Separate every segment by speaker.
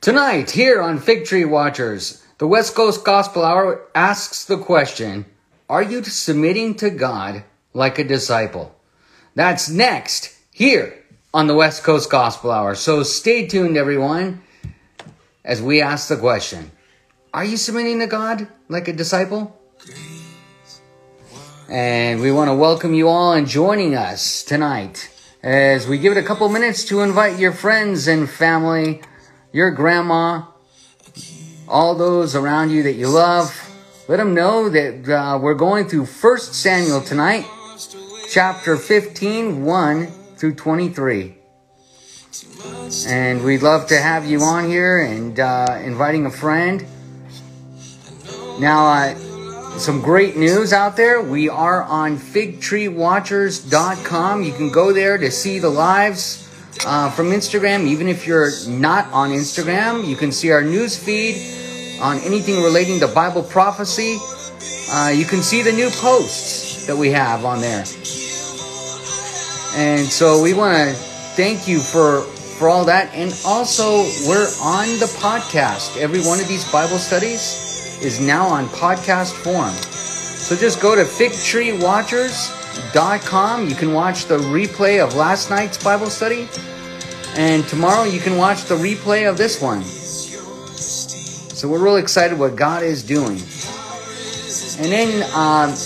Speaker 1: Tonight, here on Fig Tree Watchers, the West Coast Gospel Hour asks the question Are you submitting to God like a disciple? That's next, here on the West Coast Gospel Hour. So stay tuned, everyone, as we ask the question Are you submitting to God like a disciple? And we want to welcome you all and joining us tonight as we give it a couple minutes to invite your friends and family your grandma, all those around you that you love. Let them know that uh, we're going through 1 Samuel tonight, chapter 15, 1 through 23. And we'd love to have you on here and uh, inviting a friend. Now, uh, some great news out there. We are on figtreewatchers.com. You can go there to see the lives uh, from Instagram. Even if you're not on Instagram, you can see our news feed on anything relating to Bible prophecy. Uh, you can see the new posts that we have on there. And so we want to thank you for for all that. And also, we're on the podcast. Every one of these Bible studies is now on podcast form. So just go to figtreewatchers.com. You can watch the replay of last night's Bible study. And tomorrow you can watch the replay of this one. So we're really excited what God is doing. And then uh,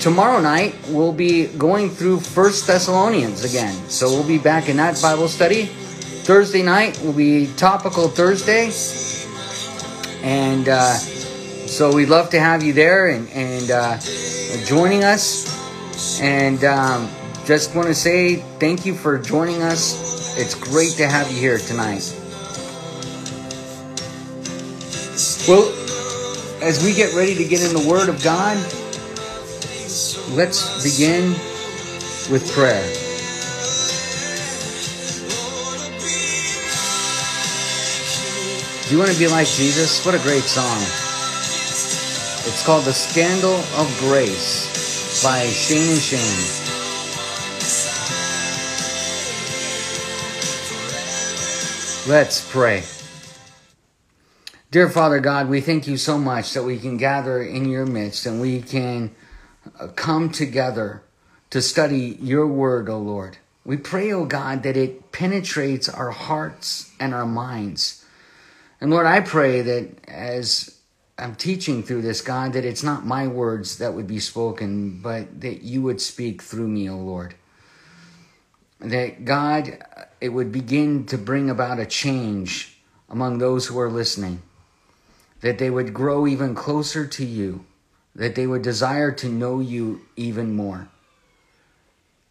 Speaker 1: tomorrow night we'll be going through First Thessalonians again. So we'll be back in that Bible study. Thursday night will be Topical Thursday. And uh, so we'd love to have you there and, and uh, joining us. And um, just want to say thank you for joining us it's great to have you here tonight. Well, as we get ready to get in the Word of God, let's begin with prayer. Do you want to be like Jesus? What a great song. It's called The Scandal of Grace by Shane Shane. Let's pray. Dear Father God, we thank you so much that we can gather in your midst and we can uh, come together to study your word, O Lord. We pray, O God, that it penetrates our hearts and our minds. And Lord, I pray that as I'm teaching through this, God, that it's not my words that would be spoken, but that you would speak through me, O Lord. That God, it would begin to bring about a change among those who are listening, that they would grow even closer to you, that they would desire to know you even more.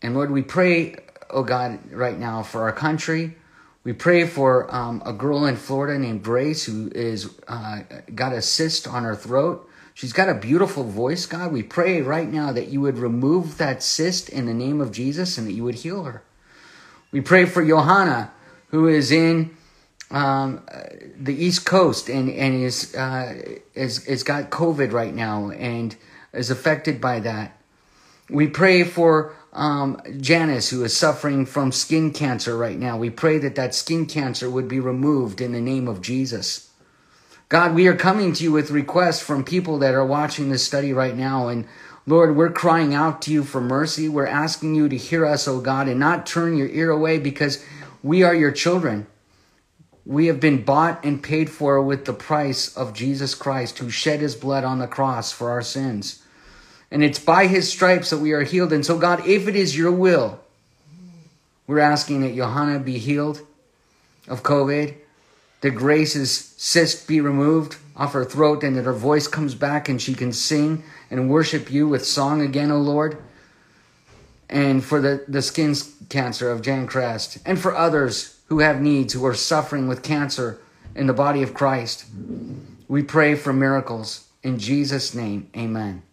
Speaker 1: And Lord, we pray, oh God, right now for our country. We pray for um, a girl in Florida named Grace who is uh, got a cyst on her throat. She's got a beautiful voice, God. We pray right now that you would remove that cyst in the name of Jesus and that you would heal her. We pray for Johanna, who is in um, the East Coast and and is uh, is is got COVID right now and is affected by that. We pray for um, Janice, who is suffering from skin cancer right now. We pray that that skin cancer would be removed in the name of Jesus. God, we are coming to you with requests from people that are watching this study right now, and Lord, we're crying out to you for mercy. We're asking you to hear us, O God, and not turn your ear away because we are your children. We have been bought and paid for with the price of Jesus Christ, who shed his blood on the cross for our sins. And it's by his stripes that we are healed. And so, God, if it is your will, we're asking that Johanna be healed of COVID, that Grace's cyst be removed off her throat, and that her voice comes back and she can sing and worship you with song again, O Lord. And for the, the skin cancer of Jan Crest, and for others who have needs, who are suffering with cancer in the body of Christ. We pray for miracles. In Jesus' name, amen.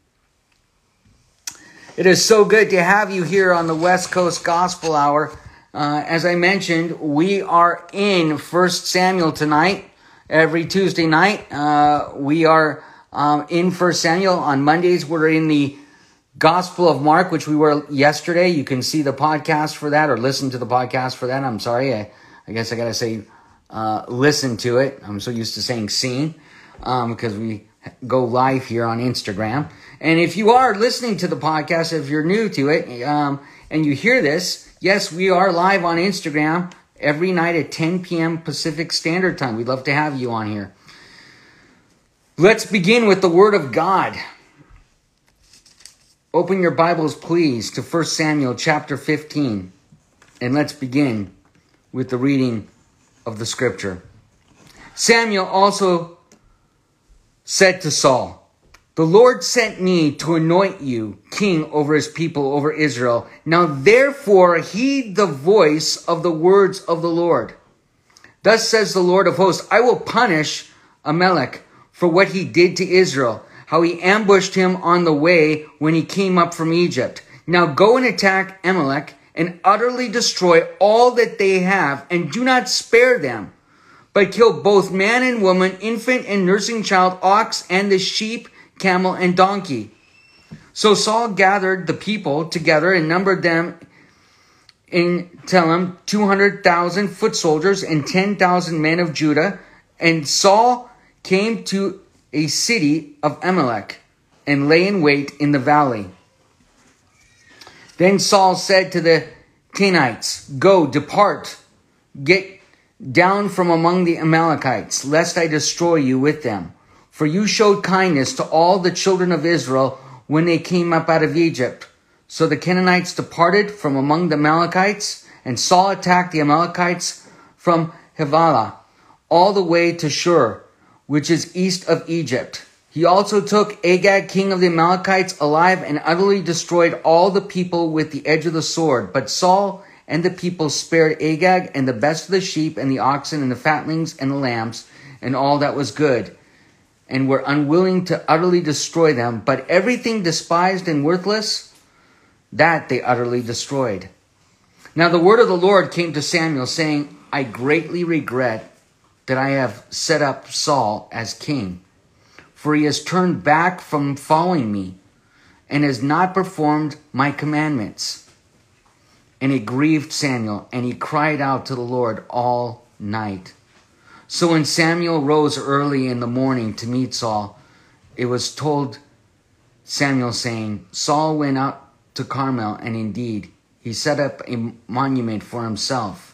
Speaker 1: It is so good to have you here on the West Coast Gospel Hour. Uh, as I mentioned, we are in First Samuel tonight. Every Tuesday night, uh, we are um, in First Samuel. On Mondays, we're in the Gospel of Mark, which we were yesterday. You can see the podcast for that or listen to the podcast for that. I'm sorry. I, I guess I got to say uh, listened to it. I'm so used to saying seen um, because we go live here on Instagram. And if you are listening to the podcast, if you're new to it um, and you hear this, yes, we are live on Instagram every night at 10 p.m. Pacific Standard Time. We'd love to have you on here. Let's begin with the Word of God. Open your Bibles, please, to 1 Samuel chapter 15, and let's begin with the reading of the Scripture. Samuel also said to Saul, The Lord sent me to anoint you king over his people, over Israel. Now therefore heed the voice of the words of the Lord. Thus says the Lord of hosts, I will punish Amalek for what he did to Israel, how he ambushed him on the way when he came up from Egypt. Now go and attack Amalek and utterly destroy all that they have and do not spare them, but kill both man and woman, infant and nursing child, ox and the sheep, camel and donkey. So Saul gathered the people together and numbered them in Telaim 200,000 foot soldiers and 10,000 men of Judah. And Saul came to a city of Amalek and lay in wait in the valley. Then Saul said to the Kenites, Go, depart, get down from among the Amalekites, lest I destroy you with them. For you showed kindness to all the children of Israel when they came up out of Egypt. So the Canaanites departed from among the Amalekites, and Saul attacked the Amalekites from Havilah all the way to Shur which is east of Egypt. He also took Agag, king of the Amalekites, alive and utterly destroyed all the people with the edge of the sword. But Saul and the people spared Agag and the best of the sheep and the oxen and the fatlings and the lambs and all that was good, and were unwilling to utterly destroy them. But everything despised and worthless, that they utterly destroyed. Now the word of the Lord came to Samuel, saying, I greatly regret that I have set up Saul as king, for he has turned back from following me and has not performed my commandments. And it grieved Samuel, and he cried out to the Lord all night. So when Samuel rose early in the morning to meet Saul, it was told Samuel, saying, Saul went out to Carmel, and indeed he set up a monument for himself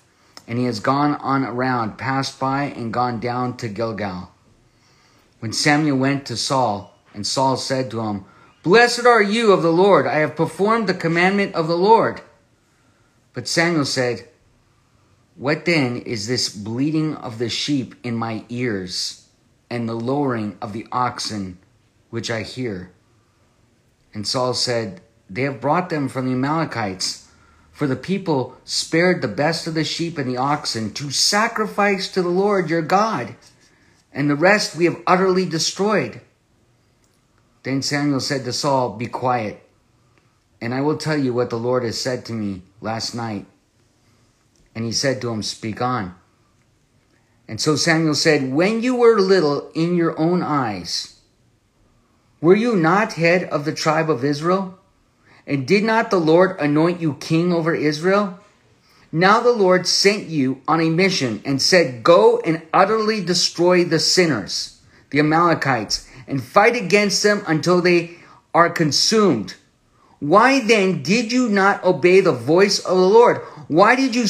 Speaker 1: and he has gone on around, passed by, and gone down to Gilgal. When Samuel went to Saul, and Saul said to him, Blessed are you of the Lord, I have performed the commandment of the Lord. But Samuel said, What then is this bleating of the sheep in my ears, and the lowering of the oxen which I hear? And Saul said, They have brought them from the Amalekites for the people spared the best of the sheep and the oxen to sacrifice to the Lord your God, and the rest we have utterly destroyed. Then Samuel said to Saul, Be quiet, and I will tell you what the Lord has said to me last night. And he said to him, Speak on. And so Samuel said, When you were little in your own eyes, were you not head of the tribe of Israel? And did not the Lord anoint you king over Israel? Now the Lord sent you on a mission and said, Go and utterly destroy the sinners, the Amalekites, and fight against them until they are consumed. Why then did you not obey the voice of the Lord? Why did you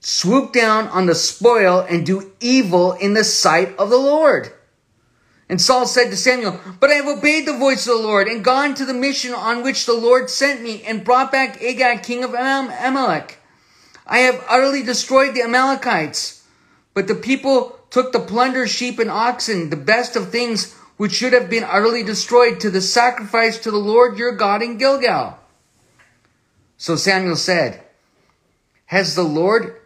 Speaker 1: swoop down on the spoil and do evil in the sight of the Lord? And Saul said to Samuel, But I have obeyed the voice of the Lord and gone to the mission on which the Lord sent me and brought back Agag, king of Amalek. I have utterly destroyed the Amalekites. But the people took the plunder, sheep and oxen, the best of things which should have been utterly destroyed to the sacrifice to the Lord your God in Gilgal. So Samuel said, Has the Lord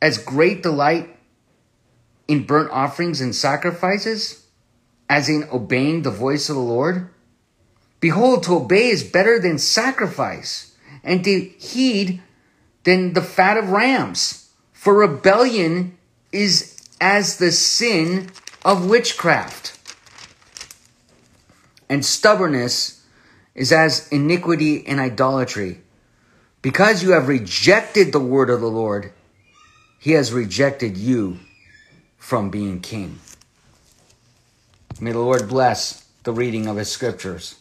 Speaker 1: as great delight in burnt offerings and sacrifices? as in obeying the voice of the Lord? Behold, to obey is better than sacrifice, and to heed than the fat of rams. For rebellion is as the sin of witchcraft, and stubbornness is as iniquity and idolatry. Because you have rejected the word of the Lord, he has rejected you from being king. May the Lord bless the reading of his scriptures.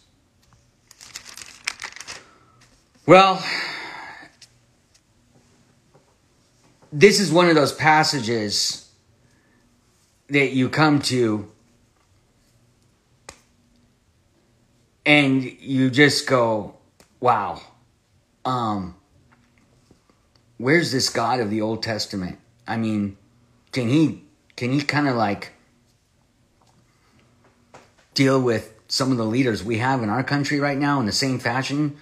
Speaker 1: Well, this is one of those passages that you come to and you just go, wow, um, where's this God of the Old Testament? I mean, can he can he kind of like deal with some of the leaders we have in our country right now in the same fashion?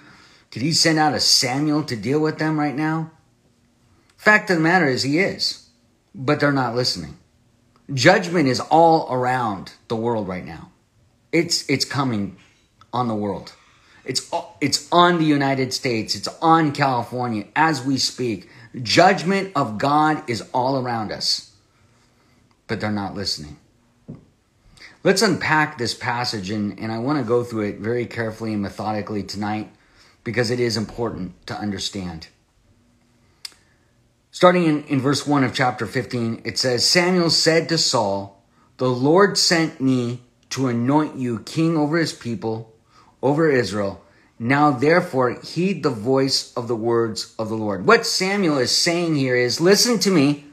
Speaker 1: Did he send out a Samuel to deal with them right now? Fact of the matter is, he is, but they're not listening. Judgment is all around the world right now. It's it's coming on the world. It's it's on the United States. It's on California as we speak. Judgment of God is all around us, but they're not listening. Let's unpack this passage, and, and I want to go through it very carefully and methodically tonight because it is important to understand. Starting in, in verse 1 of chapter 15, it says Samuel said to Saul, The Lord sent me to anoint you king over his people, over Israel. Now, therefore, heed the voice of the words of the Lord. What Samuel is saying here is listen to me.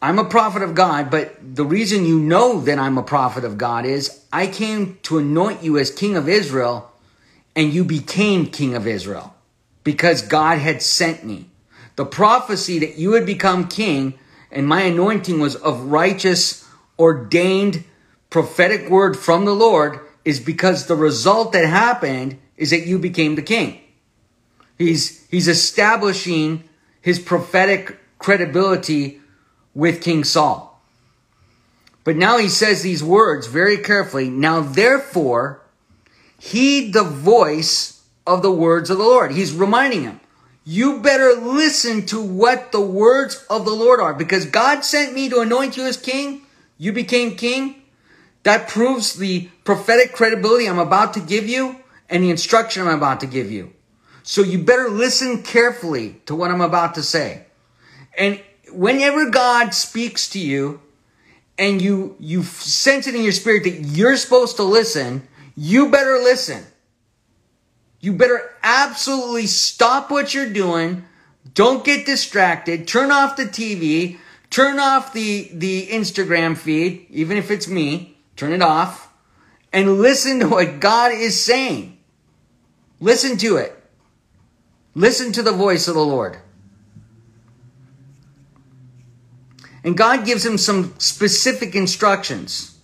Speaker 1: I'm a prophet of God, but the reason you know that I'm a prophet of God is I came to anoint you as king of Israel, and you became king of Israel because God had sent me. The prophecy that you would become king and my anointing was of righteous, ordained, prophetic word from the Lord is because the result that happened is that you became the king. He's, he's establishing his prophetic credibility with King Saul. But now he says these words very carefully. Now, therefore, heed the voice of the words of the Lord. He's reminding him, you better listen to what the words of the Lord are because God sent me to anoint you as king. You became king. That proves the prophetic credibility I'm about to give you and the instruction I'm about to give you. So you better listen carefully to what I'm about to say. And whenever God speaks to you and you, you sense it in your spirit that you're supposed to listen, you better listen. You better absolutely stop what you're doing. Don't get distracted. Turn off the TV. Turn off the, the Instagram feed, even if it's me. Turn it off and listen to what God is saying. Listen to it. Listen to the voice of the Lord. And God gives him some specific instructions.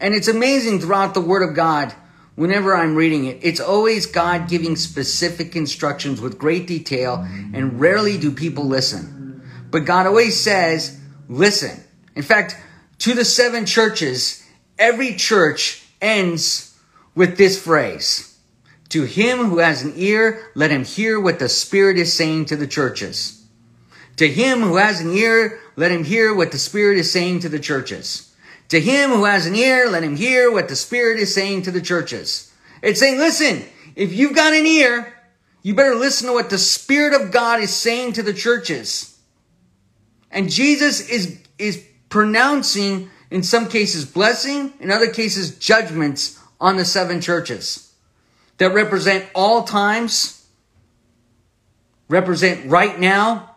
Speaker 1: And it's amazing throughout the Word of God, whenever I'm reading it, it's always God giving specific instructions with great detail, and rarely do people listen. But God always says, listen. In fact, to the seven churches, every church ends with this phrase to him who has an ear, let him hear what the Spirit is saying to the churches. To him who has an ear, let him hear what the Spirit is saying to the churches. To him who has an ear, let him hear what the Spirit is saying to the churches. It's saying, listen, if you've got an ear, you better listen to what the Spirit of God is saying to the churches. And Jesus is, is pronouncing, in some cases, blessing, in other cases, judgments on the seven churches that represent all times, represent right now,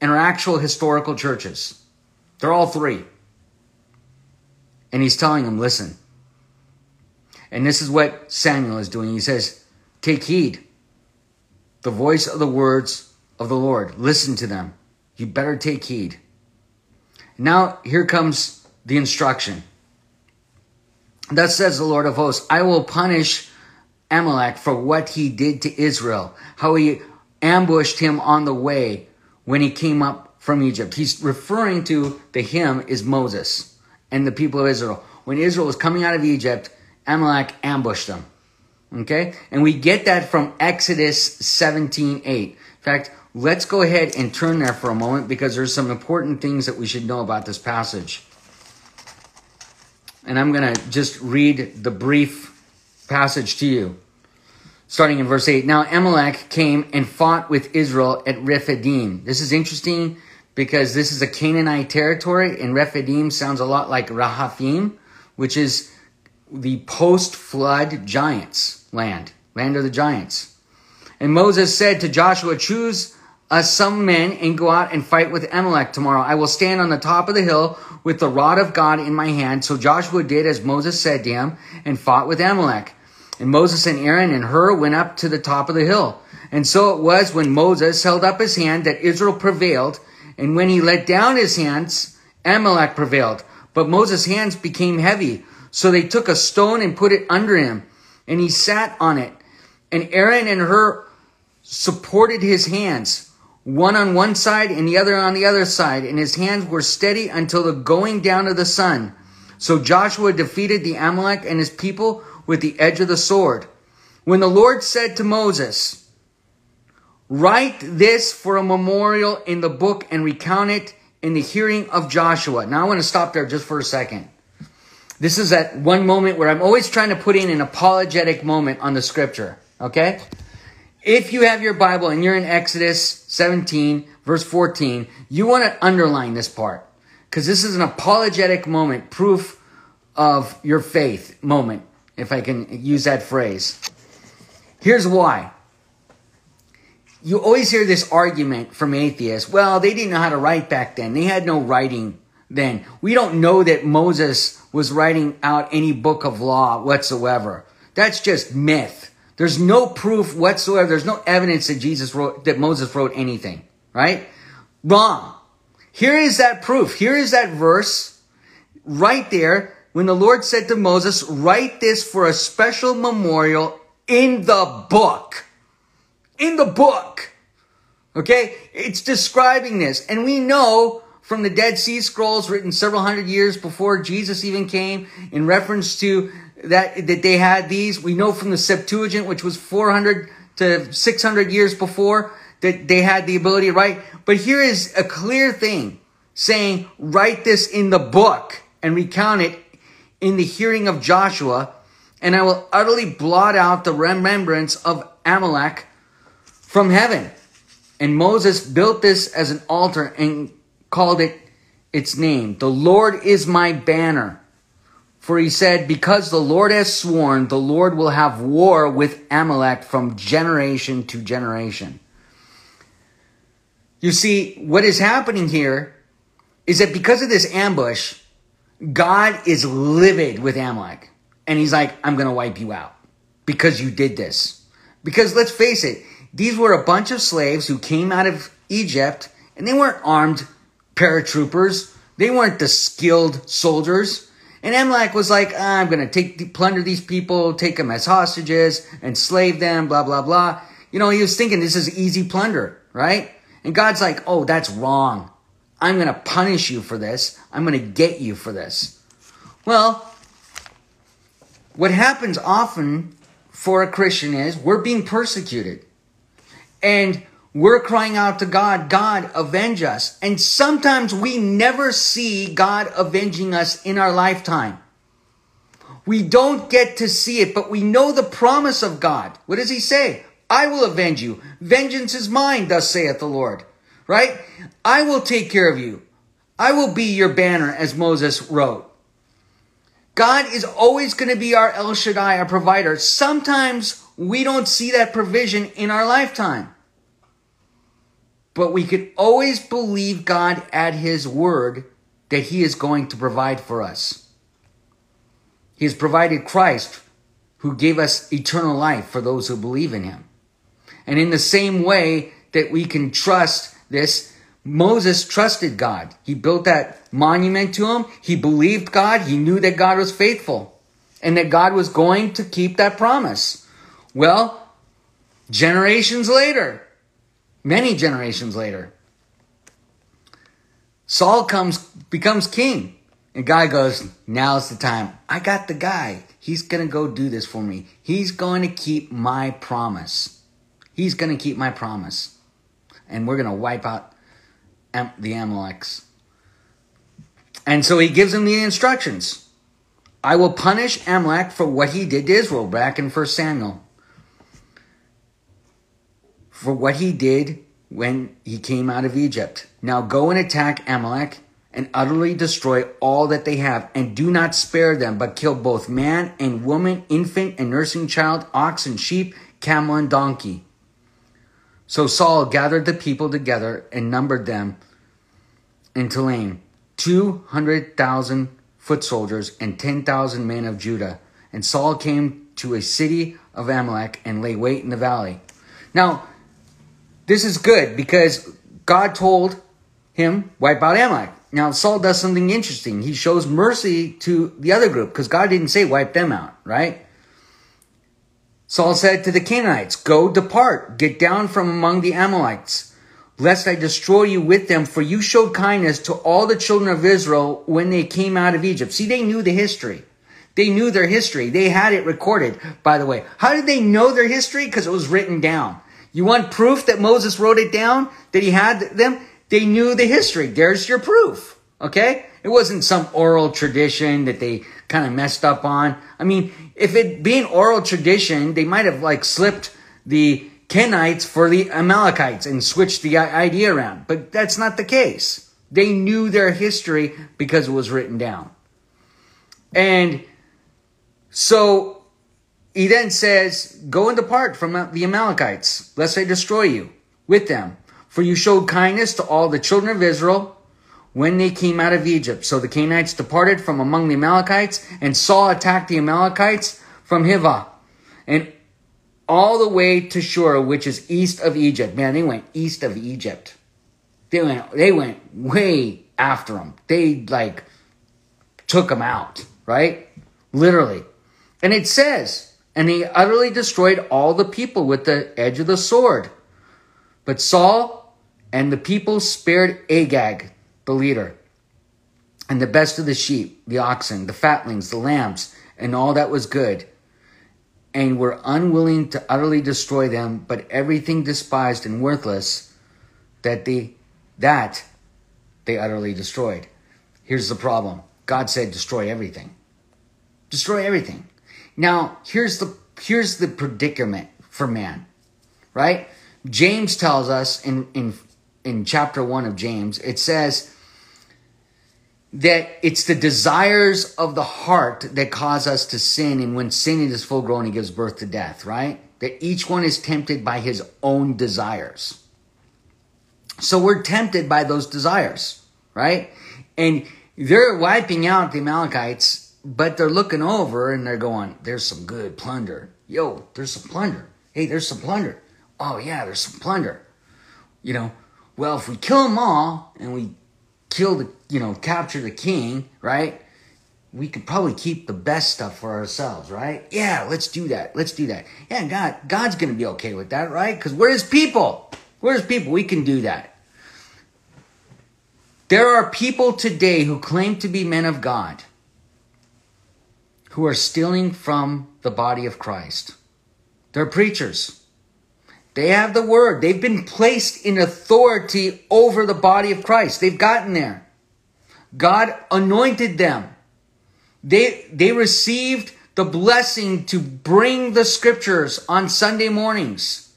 Speaker 1: and are actual historical churches. They're all three. And he's telling them, listen. And this is what Samuel is doing. He says, take heed. The voice of the words of the Lord. Listen to them. You better take heed. Now, here comes the instruction. Thus says the Lord of hosts, I will punish Amalek for what he did to Israel, how he ambushed him on the way when he came up from Egypt. He's referring to the him is Moses and the people of Israel. When Israel was coming out of Egypt, Amalek ambushed them. Okay? And we get that from Exodus 17 8. In fact, let's go ahead and turn there for a moment because there's some important things that we should know about this passage. And I'm going to just read the brief passage to you. Starting in verse 8. Now Amalek came and fought with Israel at Rephidim. This is interesting because this is a Canaanite territory, and Rephidim sounds a lot like Rephaim, which is the post flood giants land, land of the giants. And Moses said to Joshua, Choose us some men and go out and fight with Amalek tomorrow. I will stand on the top of the hill with the rod of God in my hand. So Joshua did as Moses said to him and fought with Amalek. And Moses and Aaron and Hur went up to the top of the hill. And so it was when Moses held up his hand that Israel prevailed. And when he let down his hands, Amalek prevailed. But Moses' hands became heavy. So they took a stone and put it under him. And he sat on it. And Aaron and Hur supported his hands, one on one side and the other on the other side. And his hands were steady until the going down of the sun. So Joshua defeated the Amalek and his people with the edge of the sword. When the Lord said to Moses, Write this for a memorial in the book and recount it in the hearing of Joshua. Now I want to stop there just for a second. This is that one moment where I'm always trying to put in an apologetic moment on the scripture. Okay? If you have your Bible and you're in Exodus 17, verse 14, you want to underline this part because this is an apologetic moment, proof of your faith moment, if I can use that phrase. Here's why you always hear this argument from atheists. Well, they didn't know how to write back then. They had no writing then. We don't know that Moses was writing out any book of law whatsoever. That's just myth. There's no proof whatsoever. There's no evidence that Jesus wrote, that Moses wrote anything, right? Wrong. Here is that proof. Here is that verse right there when the Lord said to Moses, write this for a special memorial in the book in the book. Okay? It's describing this. And we know from the Dead Sea Scrolls written several hundred years before Jesus even came in reference to that, that they had these. We know from the Septuagint, which was 400 to 600 years before, that they had the ability to write. But here is a clear thing saying, write this in the book and recount it in the hearing of Joshua, and I will utterly blot out the remembrance of Amalek from heaven. And Moses built this as an altar and called it its name. The Lord is my banner. For he said, Because the Lord has sworn, the Lord will have war with Amalek from generation to generation. You see, what is happening here is that because of this ambush, God is livid with Amalek. And he's like, I'm going to wipe you out because you did this. Because let's face it, these were a bunch of slaves who came out of Egypt, and they weren't armed paratroopers. They weren't the skilled soldiers. And Amalek was like, ah, I'm going to take plunder these people, take them as hostages, enslave them, blah blah blah. You know, he was thinking this is easy plunder, right? And God's like, oh, that's wrong. I'm going to punish you for this. I'm going to get you for this. Well, what happens often for a Christian is we're being persecuted. And we're crying out to God, God, avenge us. And sometimes we never see God avenging us in our lifetime. We don't get to see it, but we know the promise of God. What does he say? I will avenge you. Vengeance is mine, thus saith the Lord. Right? I will take care of you. I will be your banner, as Moses wrote. God is always going to be our El Shaddai, our provider. Sometimes we don't see that provision in our lifetime. But we could always believe God at His word that He is going to provide for us. He has provided Christ who gave us eternal life for those who believe in Him. And in the same way that we can trust this, Moses trusted God. He built that monument to him. He believed God. He knew that God was faithful and that God was going to keep that promise. Well, generations later, many generations later, Saul comes becomes king. And God goes, Now's the time. I got the guy. He's going to go do this for me. He's going to keep my promise. He's going to keep my promise. And we're going to wipe out the Amaleks. And so he gives him the instructions. I will punish Amalek for what he did to Israel back in 1 Samuel for what he did when he came out of Egypt. Now go and attack Amalek and utterly destroy all that they have, and do not spare them, but kill both man and woman, infant and nursing child, ox and sheep, camel and donkey. So Saul gathered the people together and numbered them in Telaim, 200,000 foot soldiers and 10,000 men of Judah. And Saul came to a city of Amalek and lay wait in the valley. Now, this is good because God told him, wipe out Amalek. Now, Saul does something interesting. He shows mercy to the other group because God didn't say wipe them out, right? Saul said to the Canaanites, Go depart, get down from among the Amalekites, lest I destroy you with them, for you showed kindness to all the children of Israel when they came out of Egypt. See, they knew the history. They knew their history. They had it recorded, by the way. How did they know their history? Because it was written down. You want proof that Moses wrote it down? That he had them? They knew the history. There's your proof. Okay? It wasn't some oral tradition that they kind of messed up on. I mean, if it being oral tradition, they might have like slipped the Kenites for the Amalekites and switched the idea around. But that's not the case. They knew their history because it was written down. And so he then says, Go and depart from the Amalekites, lest I destroy you with them. For you showed kindness to all the children of Israel when they came out of Egypt. So the Canaanites departed from among the Amalekites, and Saul attacked the Amalekites from Hivah and all the way to Shur, which is east of Egypt. Man, they went east of Egypt. They went, they went way after them. They like took them out, right? Literally. And it says, and he utterly destroyed all the people with the edge of the sword. But Saul and the people spared Agag, the leader, and the best of the sheep, the oxen, the fatlings, the lambs, and all that was good, and were unwilling to utterly destroy them, but everything despised and worthless that they that they utterly destroyed. Here's the problem. God said destroy everything. Destroy everything. Now, here's the here's the predicament for man. Right? James tells us in in in chapter 1 of James, it says that it's the desires of the heart that cause us to sin. And when sin is full grown, it gives birth to death, right? That each one is tempted by his own desires. So we're tempted by those desires, right? And they're wiping out the Amalekites, but they're looking over and they're going, there's some good plunder. Yo, there's some plunder. Hey, there's some plunder. Oh, yeah, there's some plunder. You know, well, if we kill them all and we kill the, you know, capture the king, right? We could probably keep the best stuff for ourselves, right? Yeah, let's do that. Let's do that. Yeah, God, God's going to be okay with that, right? Because we're His people. We're His people. We can do that. There are people today who claim to be men of God who are stealing from the body of Christ. They're preachers. They have the word. They've been placed in authority over the body of Christ. They've gotten there. God anointed them. They, they received the blessing to bring the scriptures on Sunday mornings.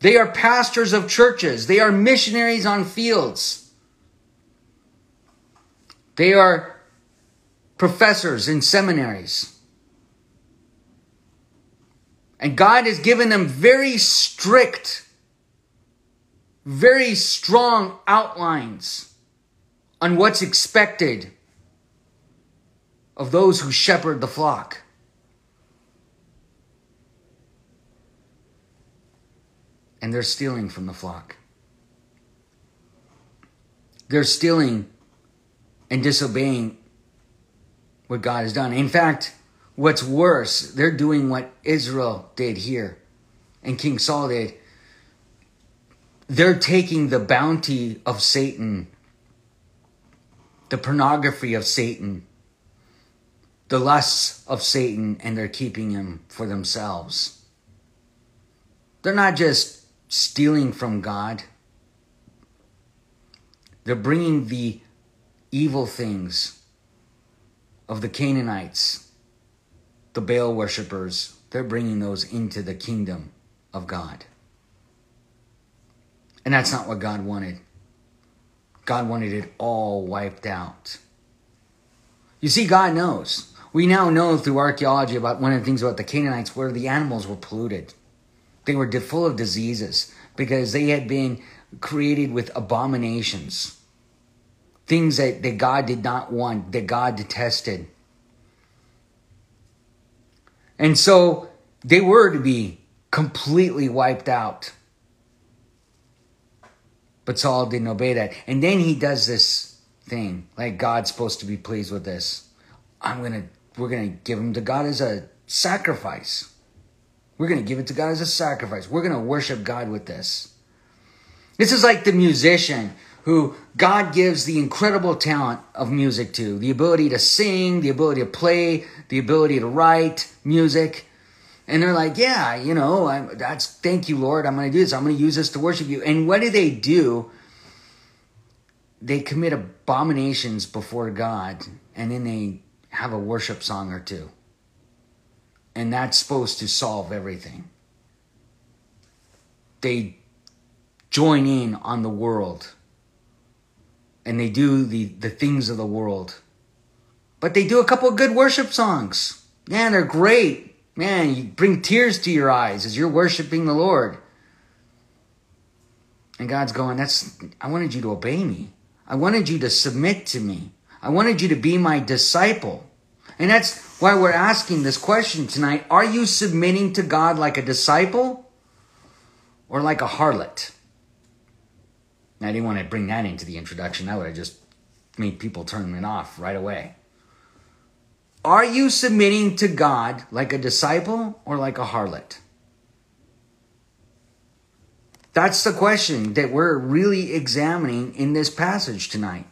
Speaker 1: They are pastors of churches. They are missionaries on fields. They are professors in seminaries. And God has given them very strict, very strong outlines on what's expected of those who shepherd the flock. And they're stealing from the flock. They're stealing and disobeying what God has done. In fact, What's worse, they're doing what Israel did here and King Saul did. They're taking the bounty of Satan, the pornography of Satan, the lusts of Satan, and they're keeping him for themselves. They're not just stealing from God, they're bringing the evil things of the Canaanites the Baal worshippers, they're bringing those into the kingdom of God. And that's not what God wanted. God wanted it all wiped out. You see, God knows. We now know through archaeology about one of the things about the Canaanites where the animals were polluted. They were full of diseases because they had been created with abominations. Things that, that God did not want, that God detested. And so they were to be completely wiped out. But Saul didn't obey that. And then he does this thing, like God's supposed to be pleased with this. I'm going to, we're going to give him to God as a sacrifice. We're going to give it to God as a sacrifice. We're going to worship God with this. This is like the musician who God gives the incredible talent of music to the ability to sing, the ability to play, the ability to write music. And they're like, yeah, you know, I'm, that's thank you, Lord. I'm going to do this. I'm going to use this to worship you. And what do they do? They commit abominations before God, and then they have a worship song or two. And that's supposed to solve everything. They join in on the world and they do the, the things of the world. But they do a couple of good worship songs. Man, they're great. Man, you bring tears to your eyes as you're worshiping the Lord. And God's going, That's I wanted you to obey me. I wanted you to submit to me. I wanted you to be my disciple. And that's why we're asking this question tonight. Are you submitting to God like a disciple or like a harlot? I didn't want to bring that into the introduction. That would have just made people turn it off right away. Are you submitting to God like a disciple or like a harlot? That's the question that we're really examining in this passage tonight.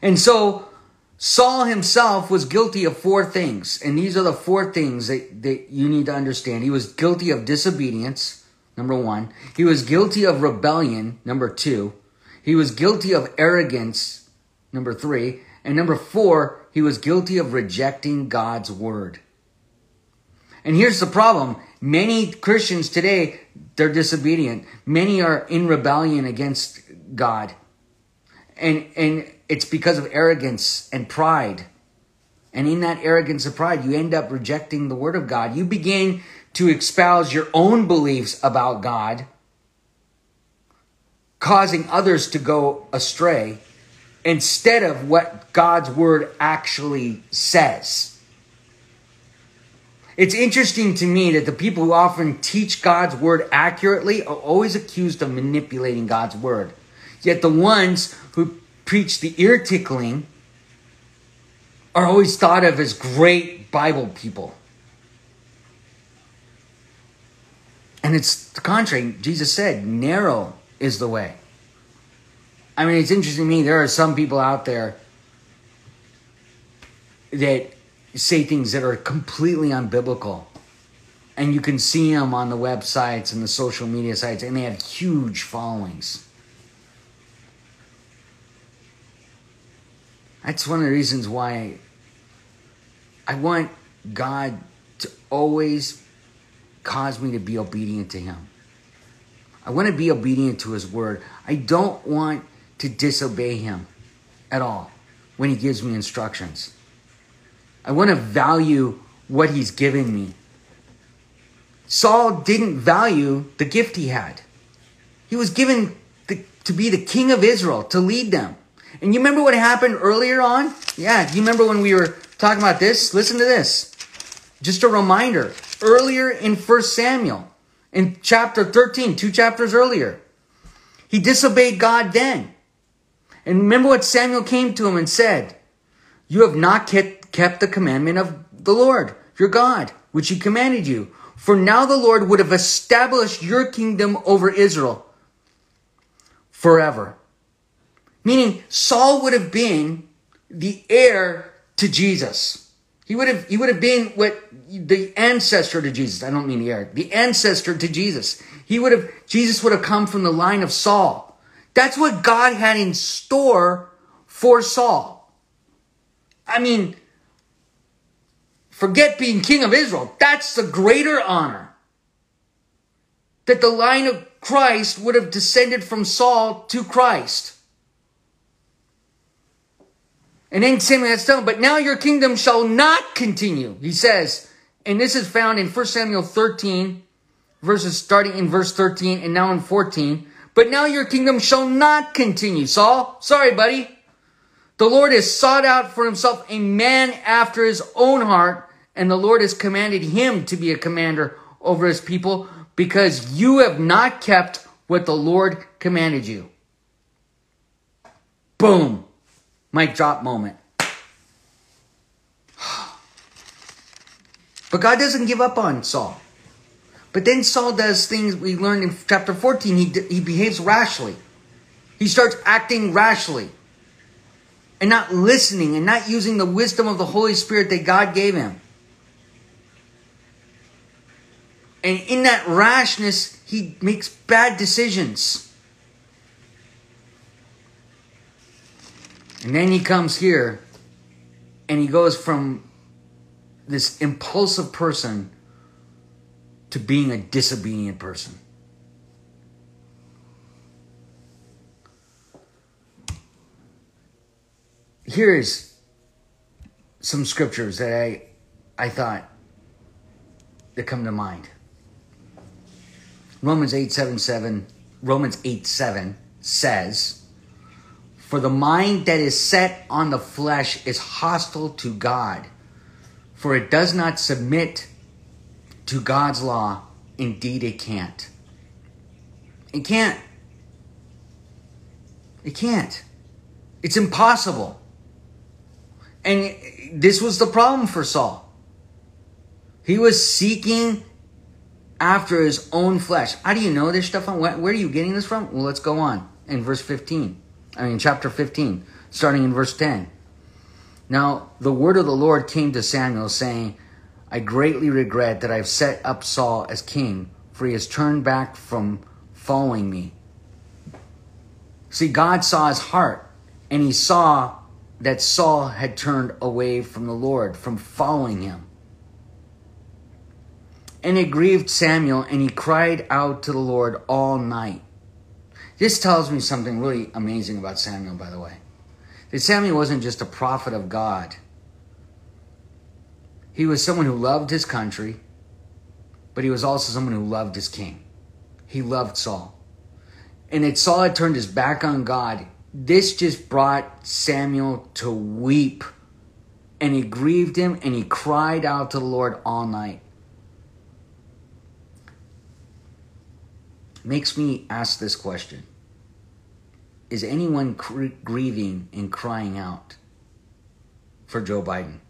Speaker 1: And so Saul himself was guilty of four things. And these are the four things that, that you need to understand. He was guilty of disobedience, number one. He was guilty of rebellion, number two. He was guilty of arrogance, number three. And number four, he was guilty of rejecting God's word. And here's the problem many Christians today, they're disobedient. Many are in rebellion against God. And, and it's because of arrogance and pride. And in that arrogance and pride, you end up rejecting the word of God. You begin to espouse your own beliefs about God, causing others to go astray instead of what God's word actually says. It's interesting to me that the people who often teach God's word accurately are always accused of manipulating God's word. Yet the ones who preach the ear tickling are always thought of as great Bible people. And it's the contrary. Jesus said, narrow is the way. I mean, it's interesting to me. There are some people out there that say things that are completely unbiblical. And you can see them on the websites and the social media sites, and they have huge followings. That's one of the reasons why I want God to always cause me to be obedient to Him. I want to be obedient to His word. I don't want to disobey Him at all when He gives me instructions. I want to value what He's given me. Saul didn't value the gift he had. He was given the, to be the king of Israel, to lead them. And you remember what happened earlier on? Yeah, you remember when we were talking about this? Listen to this. Just a reminder. Earlier in 1 Samuel, in chapter 13, two chapters earlier, he disobeyed God then. And remember what Samuel came to him and said You have not kept, kept the commandment of the Lord, your God, which he commanded you. For now the Lord would have established your kingdom over Israel forever. Meaning Saul would have been the heir to Jesus. He would have, he would have been what the ancestor to Jesus. I don't mean the heir, the ancestor to Jesus. He would have, Jesus would have come from the line of Saul. That's what God had in store for Saul. I mean, forget being king of Israel. That's the greater honor. That the line of Christ would have descended from Saul to Christ. And then Samuel has done, but now your kingdom shall not continue, he says. And this is found in 1 Samuel 13, verses starting in verse 13 and now in 14. But now your kingdom shall not continue. Saul, sorry, buddy. The Lord has sought out for himself a man after his own heart, and the Lord has commanded him to be a commander over his people because you have not kept what the Lord commanded you. Boom. Mic drop moment. But God doesn't give up on Saul. But then Saul does things we learned in chapter 14. He, he behaves rashly. He starts acting rashly and not listening and not using the wisdom of the Holy Spirit that God gave him. And in that rashness, he makes bad decisions. And then he comes here and he goes from this impulsive person to being a disobedient person. Here is some scriptures that I I thought that come to mind. Romans 8 7 7, Romans 8 7 says, For the mind that is set on the flesh is hostile to God, for it does not submit to God's law. Indeed, it can't. It can't. It can't. It's impossible. And this was the problem for Saul. He was seeking after his own flesh. How do you know this, Stefan? Where, where are you getting this from? Well, let's go on in verse 15. I mean, chapter 15, starting in verse 10. Now, the word of the Lord came to Samuel, saying, I greatly regret that I have set up Saul as king, for he has turned back from following me. See, God saw his heart, and he saw that Saul had turned away from the Lord, from following him. And it grieved Samuel, and he cried out to the Lord all night. This tells me something really amazing about Samuel, by the way. That Samuel wasn't just a prophet of God, he was someone who loved his country, but he was also someone who loved his king. He loved Saul. And that Saul had turned his back on God. This just brought Samuel to weep. And he grieved him and he cried out to the Lord all night. makes me ask this question Is anyone grieving and crying out for Joe Biden?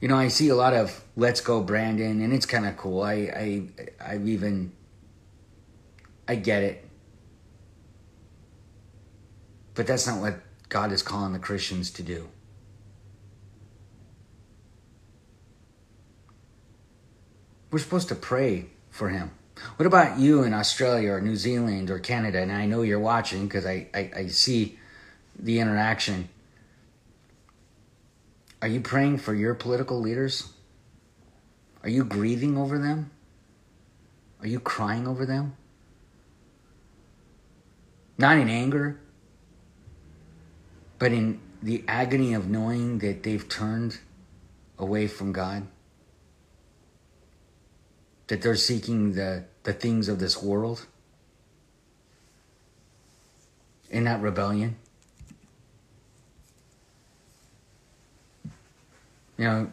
Speaker 1: You know, I see a lot of "Let's go, Brandon," and it's kind of cool. I, I, I've even, I get it, but that's not what God is calling the Christians to do. We're supposed to pray for him. What about you in Australia or New Zealand or Canada? And I know you're watching because I, I, I, see the interaction. Are you praying for your political leaders? Are you grieving over them? Are you crying over them? Not in anger, but in the agony of knowing that they've turned away from God? That they're seeking the, the things of this world in that rebellion. You know,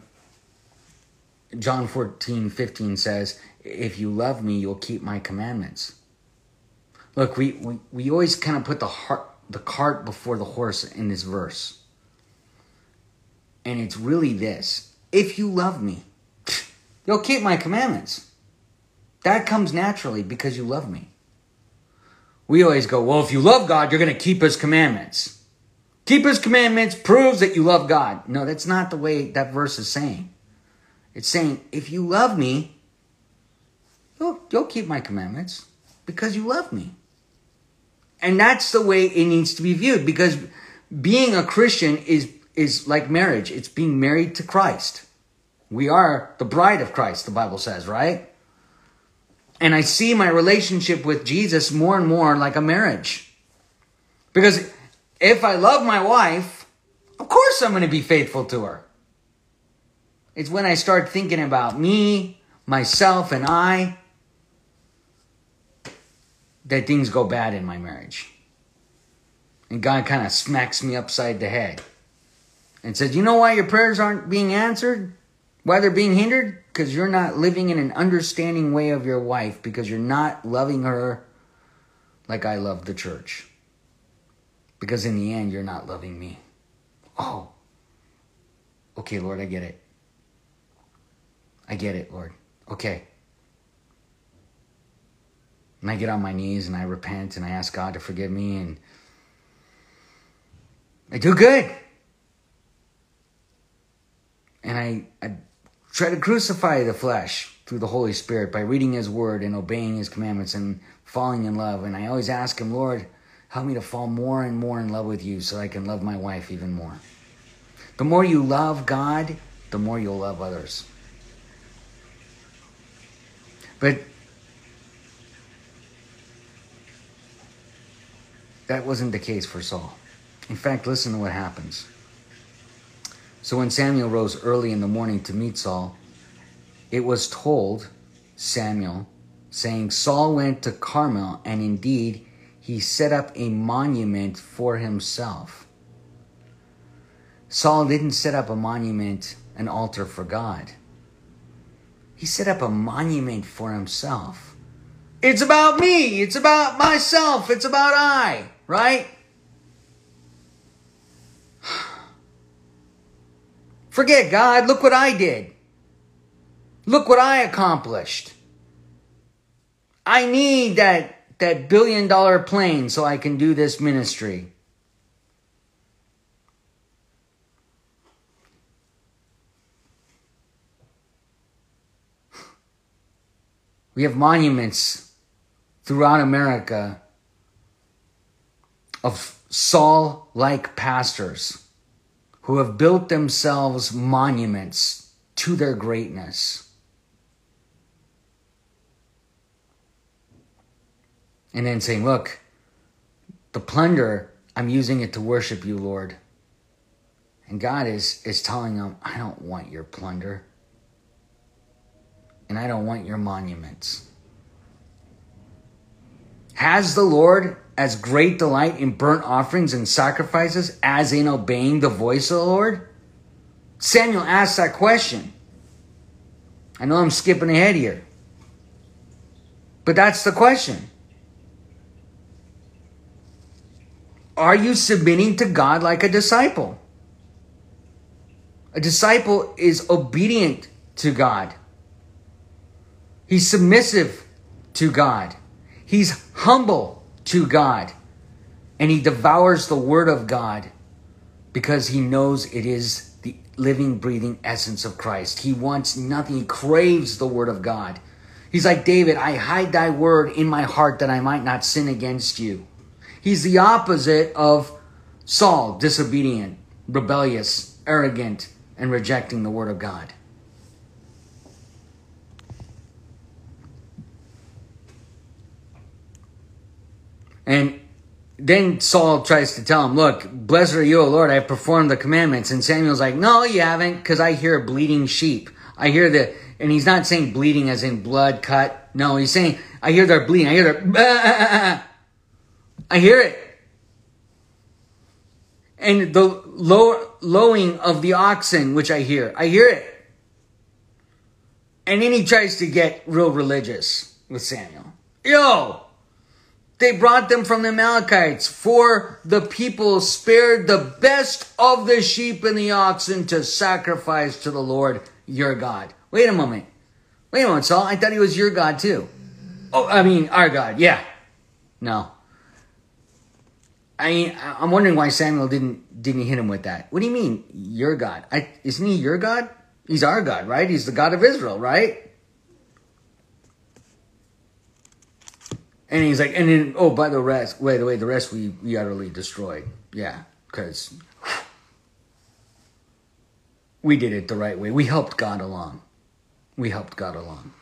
Speaker 1: John 14, 15 says, If you love me, you'll keep my commandments. Look, we, we, we always kind of put the heart the cart before the horse in this verse. And it's really this if you love me, you'll keep my commandments. That comes naturally because you love me. We always go, well, if you love God, you're going to keep his commandments. Keep his commandments proves that you love God. No, that's not the way that verse is saying. It's saying, if you love me, you'll, you'll keep my commandments because you love me. And that's the way it needs to be viewed because being a Christian is, is like marriage. It's being married to Christ. We are the bride of Christ, the Bible says, right? And I see my relationship with Jesus more and more like a marriage. Because if I love my wife, of course I'm going to be faithful to her. It's when I start thinking about me, myself, and I that things go bad in my marriage. And God kind of smacks me upside the head and says, You know why your prayers aren't being answered? Why they're being hindered? Because you're not living in an understanding way of your wife, because you're not loving her like I love the church. Because in the end, you're not loving me. Oh, okay, Lord, I get it. I get it, Lord. Okay. And I get on my knees and I repent and I ask God to forgive me and I do good. And I, I try to crucify the flesh through the Holy Spirit by reading His Word and obeying His commandments and falling in love. And I always ask Him, Lord, help me to fall more and more in love with you so I can love my wife even more. The more you love God, the more you'll love others. But that wasn't the case for Saul. In fact, listen to what happens. So when Samuel rose early in the morning to meet Saul, it was told Samuel, saying, Saul went to Carmel, and indeed he set up a monument for himself. Saul didn't set up a monument, an altar for God. He set up a monument for himself. It's about me. It's about myself. It's about I, right? Forget God. Look what I did. Look what I accomplished. I need that, that billion dollar plane so I can do this ministry. We have monuments throughout America of Saul like pastors who have built themselves monuments to their greatness. And then saying, Look, the plunder, I'm using it to worship you, Lord. And God is, is telling them, I don't want your plunder and I don't want your monuments. Has the Lord as great delight in burnt offerings and sacrifices as in obeying the voice of the Lord? Samuel asked that question. I know I'm skipping ahead here. But that's the question. Are you submitting to God like a disciple? A disciple is obedient to God. He's submissive to God. He's humble to God. And he devours the word of God because he knows it is the living, breathing essence of Christ. He wants nothing, he craves the word of God. He's like David, I hide thy word in my heart that I might not sin against you. He's the opposite of Saul, disobedient, rebellious, arrogant, and rejecting the word of God. And then Saul tries to tell him, Look, blessed are you, O Lord, I have performed the commandments. And Samuel's like, No, you haven't, because I hear a bleeding sheep. I hear the, and he's not saying bleeding as in blood cut. No, he's saying, I hear they're bleeding. I hear their, I hear it. And the low, lowing of the oxen, which I hear, I hear it. And then he tries to get real religious with Samuel. Yo, they brought them from the Amalekites, for the people spared the best of the sheep and the oxen to sacrifice to the Lord your God. Wait a moment. Wait a moment, Saul. I thought he was your God too. Oh, I mean, our God. Yeah. No. I mean, I'm wondering why Samuel didn't didn't hit him with that. What do you mean, your God? I, isn't he your God? He's our God, right? He's the God of Israel, right? And he's like, and then, oh, by the rest, wait, the way the rest we, we utterly destroyed. Yeah, because we did it the right way. We helped God along. We helped God along.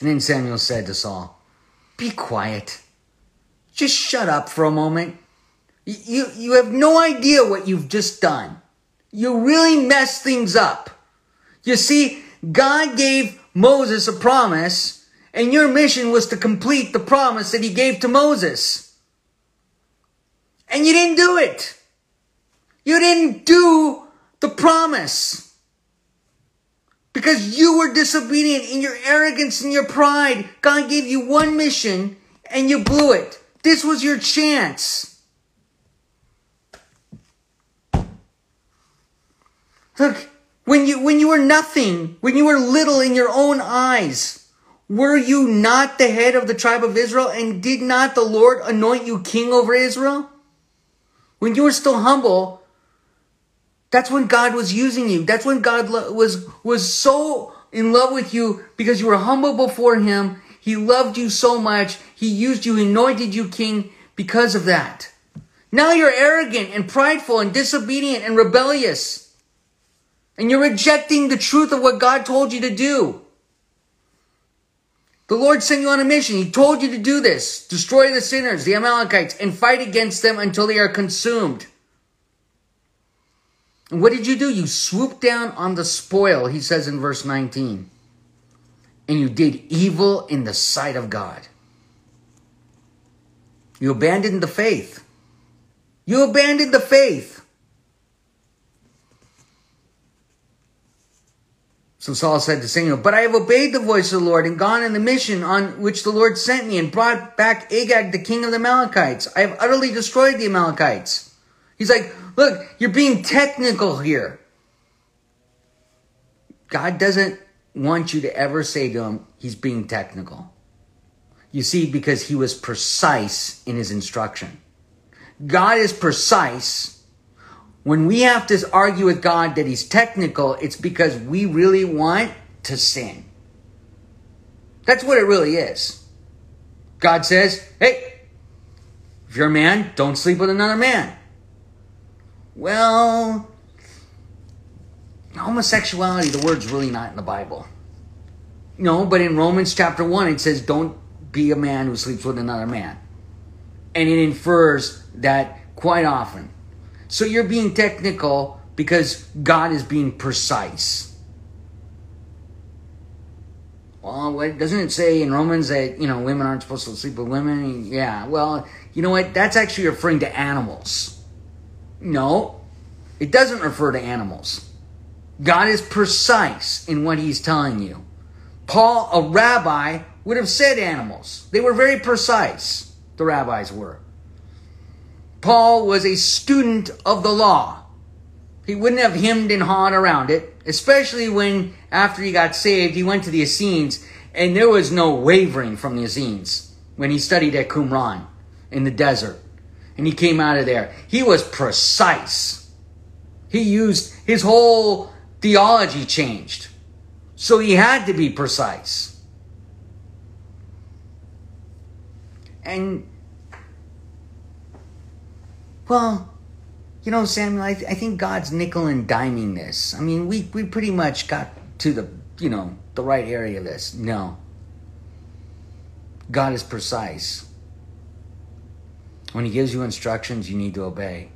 Speaker 1: And then Samuel said to Saul, Be quiet. Just shut up for a moment. You, you have no idea what you've just done. You really messed things up. You see, God gave Moses a promise, and your mission was to complete the promise that he gave to Moses. And you didn't do it. You didn't do the promise. Because you were disobedient in your arrogance and your pride. God gave you one mission and you blew it. This was your chance. Look, when you, when you were nothing, when you were little in your own eyes, were you not the head of the tribe of Israel and did not the Lord anoint you king over Israel? When you were still humble, that's when God was using you. That's when God was, was so in love with you because you were humble before him. He loved you so much. He used you, anointed you king because of that. Now you're arrogant and prideful and disobedient and rebellious. And you're rejecting the truth of what God told you to do. The Lord sent you on a mission. He told you to do this. Destroy the sinners, the Amalekites, and fight against them until they are consumed. And what did you do? You swooped down on the spoil, he says in verse 19. And you did evil in the sight of God. You abandoned the faith. You abandoned the faith. So Saul said to Samuel, But I have obeyed the voice of the Lord and gone in the mission on which the Lord sent me and brought back Agag, the king of the Amalekites. I have utterly destroyed the Amalekites. He's like, Look, you're being technical here. God doesn't want you to ever say to him, He's being technical. You see, because he was precise in his instruction. God is precise. When we have to argue with God that he's technical, it's because we really want to sin. That's what it really is. God says, hey, if you're a man, don't sleep with another man. Well, homosexuality, the word's really not in the Bible. No, but in Romans chapter 1, it says, don't be a man who sleeps with another man. And it infers that quite often. So you're being technical because God is being precise. Well, what, doesn't it say in Romans that, you know, women aren't supposed to sleep with women? Yeah, well, you know what? That's actually referring to animals. No, it doesn't refer to animals. God is precise in what he's telling you. Paul, a rabbi, would have said animals. They were very precise, the rabbis were. Paul was a student of the law. He wouldn't have hemmed and hawed around it, especially when, after he got saved, he went to the Essenes, and there was no wavering from the Essenes when he studied at Qumran in the desert. And he came out of there. He was precise. He used his whole theology changed. So he had to be precise. And, well, you know, Samuel, I, th- I think God's nickel and diming this. I mean, we, we pretty much got to the, you know, the right area of this. No. God is precise. When he gives you instructions, you need to obey.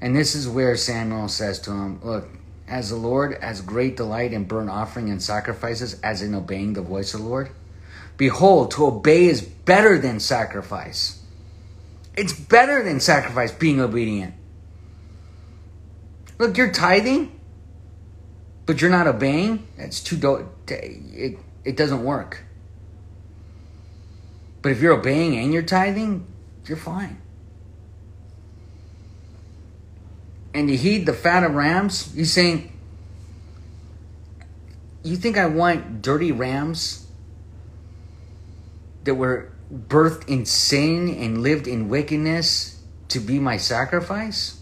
Speaker 1: And this is where Samuel says to him, Look, as the Lord has great delight in burnt offering and sacrifices, as in obeying the voice of the Lord, Behold, to obey is better than sacrifice. It's better than sacrifice being obedient. Look, you're tithing, but you're not obeying. It's too do- it it doesn't work. But if you're obeying and you're tithing, you're fine. And you heed the fat of rams, he's saying, You think I want dirty rams that were birthed in sin and lived in wickedness to be my sacrifice?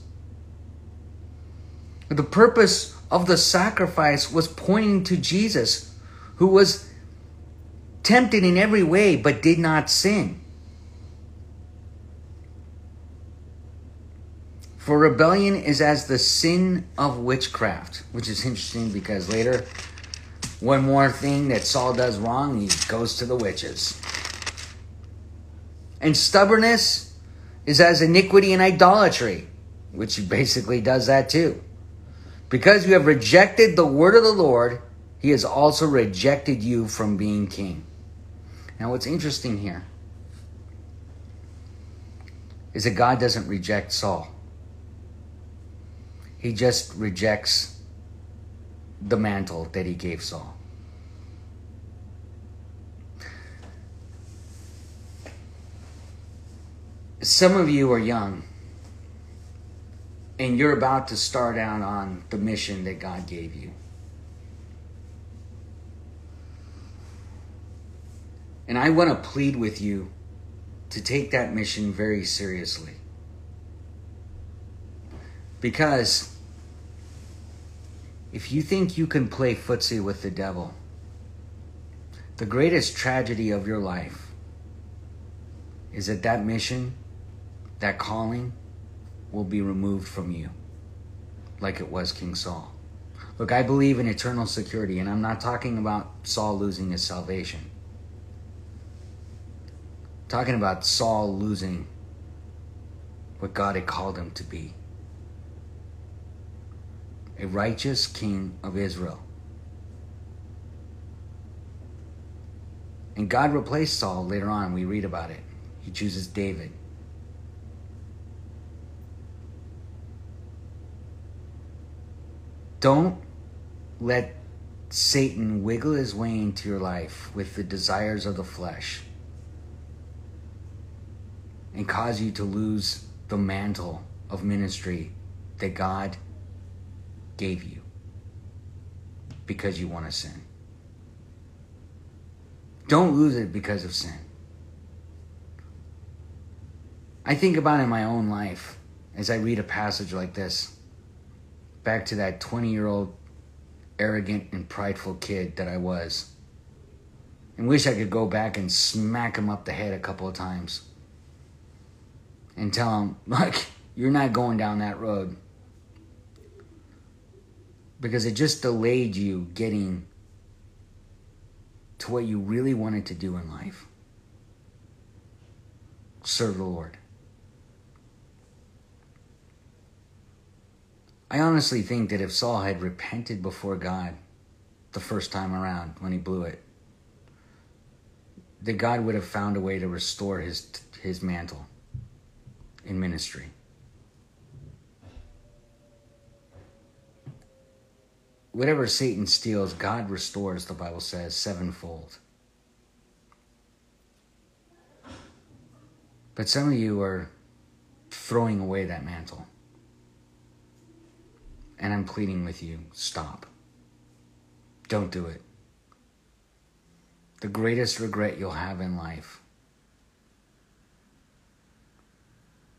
Speaker 1: The purpose of the sacrifice was pointing to Jesus, who was tempted in every way but did not sin. For rebellion is as the sin of witchcraft, which is interesting because later, one more thing that Saul does wrong, he goes to the witches. And stubbornness is as iniquity and idolatry, which basically does that too. Because you have rejected the word of the Lord, he has also rejected you from being king. Now, what's interesting here is that God doesn't reject Saul, he just rejects the mantle that he gave Saul. Some of you are young and you're about to start out on the mission that God gave you. And I want to plead with you to take that mission very seriously. Because if you think you can play footsie with the devil, the greatest tragedy of your life is that that mission, that calling, will be removed from you, like it was King Saul. Look, I believe in eternal security, and I'm not talking about Saul losing his salvation. I'm talking about Saul losing what God had called him to be a righteous king of Israel. And God replaced Saul later on. We read about it. He chooses David. Don't let Satan wiggle his way into your life with the desires of the flesh and cause you to lose the mantle of ministry that God gave you because you want to sin. Don't lose it because of sin. I think about it in my own life as I read a passage like this back to that 20 year old arrogant and prideful kid that I was. And wish I could go back and smack him up the head a couple of times. And tell him, look, you're not going down that road. Because it just delayed you getting to what you really wanted to do in life serve the Lord. I honestly think that if Saul had repented before God the first time around when he blew it, that God would have found a way to restore his his mantle in ministry. Whatever Satan steals, God restores, the Bible says, sevenfold. But some of you are throwing away that mantle. And I'm pleading with you stop. Don't do it. The greatest regret you'll have in life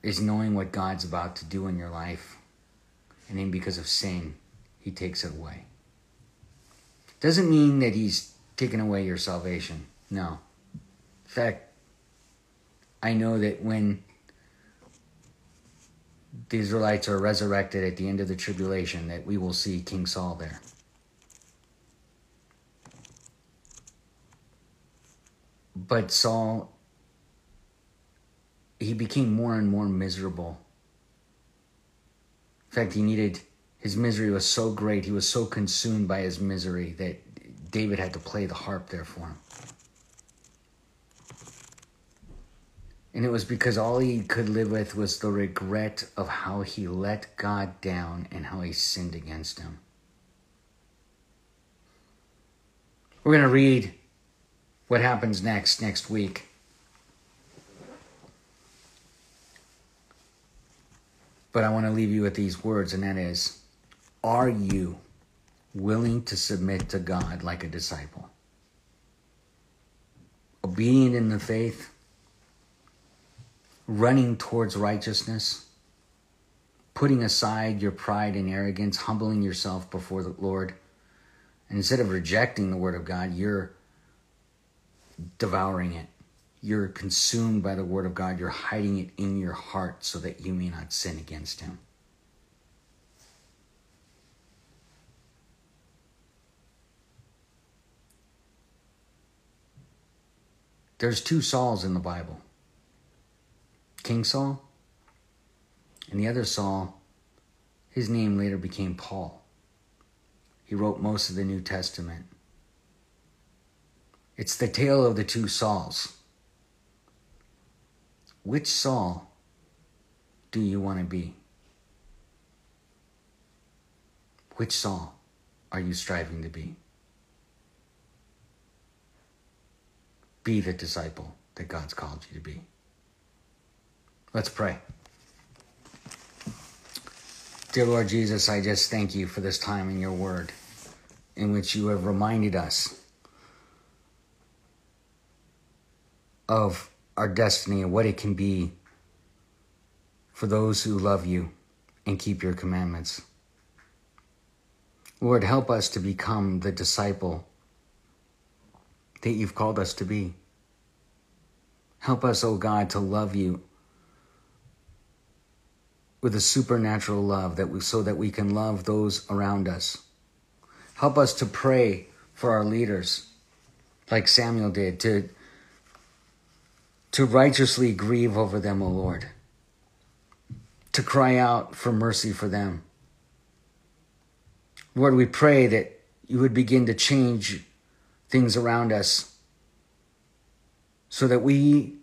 Speaker 1: is knowing what God's about to do in your life. And then because of sin, He takes it away. Doesn't mean that He's taken away your salvation. No. In fact, I know that when the Israelites are resurrected at the end of the tribulation, that we will see King Saul there. But Saul, he became more and more miserable. In fact, he needed, his misery was so great, he was so consumed by his misery that David had to play the harp there for him. And it was because all he could live with was the regret of how he let God down and how he sinned against him. We're going to read what happens next, next week. But I want to leave you with these words, and that is Are you willing to submit to God like a disciple? Obedient in the faith? running towards righteousness, putting aside your pride and arrogance, humbling yourself before the Lord. And instead of rejecting the Word of God, you're devouring it. You're consumed by the Word of God. You're hiding it in your heart so that you may not sin against Him. There's two Sauls in the Bible. King Saul and the other Saul. His name later became Paul. He wrote most of the New Testament. It's the tale of the two Sauls. Which Saul do you want to be? Which Saul are you striving to be? Be the disciple that God's called you to be. Let's pray. Dear Lord Jesus, I just thank you for this time in your word in which you have reminded us of our destiny and what it can be for those who love you and keep your commandments. Lord, help us to become the disciple that you've called us to be. Help us, O oh God, to love you with a supernatural love that we, so that we can love those around us. Help us to pray for our leaders like Samuel did, to, to righteously grieve over them, O Lord, to cry out for mercy for them. Lord, we pray that you would begin to change things around us so that we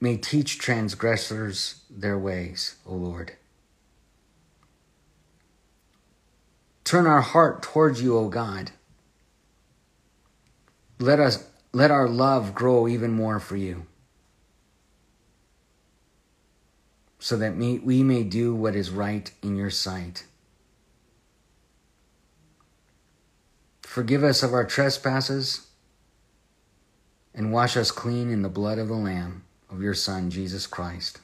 Speaker 1: may teach transgressors their ways, O Lord. Turn our heart towards you, O God. Let us let our love grow even more for you. So that we may do what is right in your sight. Forgive us of our trespasses and wash us clean in the blood of the Lamb of your Son, Jesus Christ.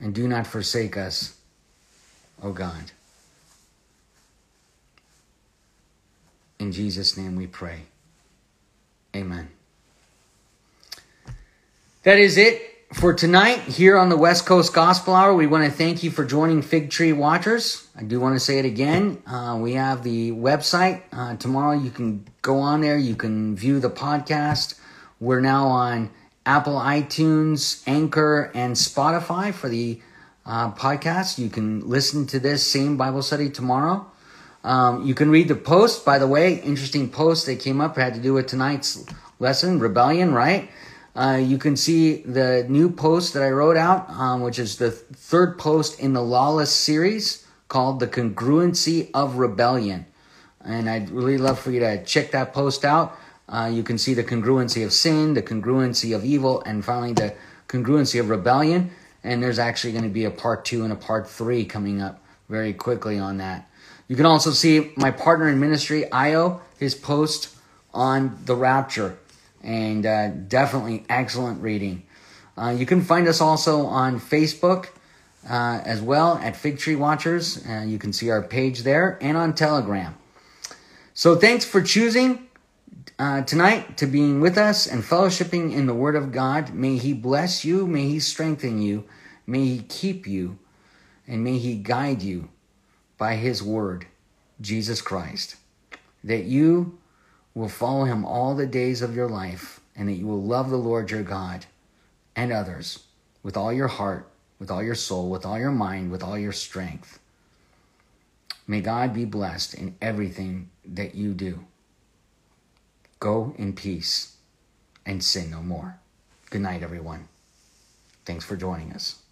Speaker 1: And do not forsake us, O God. In Jesus' name we pray. Amen. That is it for tonight here on the West Coast Gospel Hour, we want to thank you for joining Fig Tree Watchers. I do want to say it again. Uh, we have the website. Uh, tomorrow you can go on there, you can view the podcast. We're now on Apple iTunes, Anchor, and Spotify for the uh, podcast. You can listen to this same Bible study tomorrow. Um, you can read the post, by the way, interesting post that came up, had to do with tonight's lesson, rebellion, right? Uh, you can see the new post that I wrote out, um, which is the third post in the Lawless series called The Congruency of Rebellion. And I'd really love for you to check that post out. Uh, you can see the congruency of sin, the congruency of evil, and finally the congruency of rebellion. And there's actually going to be a part two and a part three coming up very quickly on that. You can also see my partner in ministry, Io, his post on the rapture and uh, definitely excellent reading. Uh, you can find us also on Facebook uh, as well at Fig Tree Watchers. Uh, you can see our page there and on Telegram. So thanks for choosing uh, tonight to being with us and fellowshipping in the Word of God. May He bless you, may He strengthen you, may He keep you, and may He guide you by His Word, Jesus Christ. That you will follow him all the days of your life, and that you will love the Lord your God and others with all your heart, with all your soul, with all your mind, with all your strength. May God be blessed in everything that you do. Go in peace and sin no more. Good night, everyone. Thanks for joining us.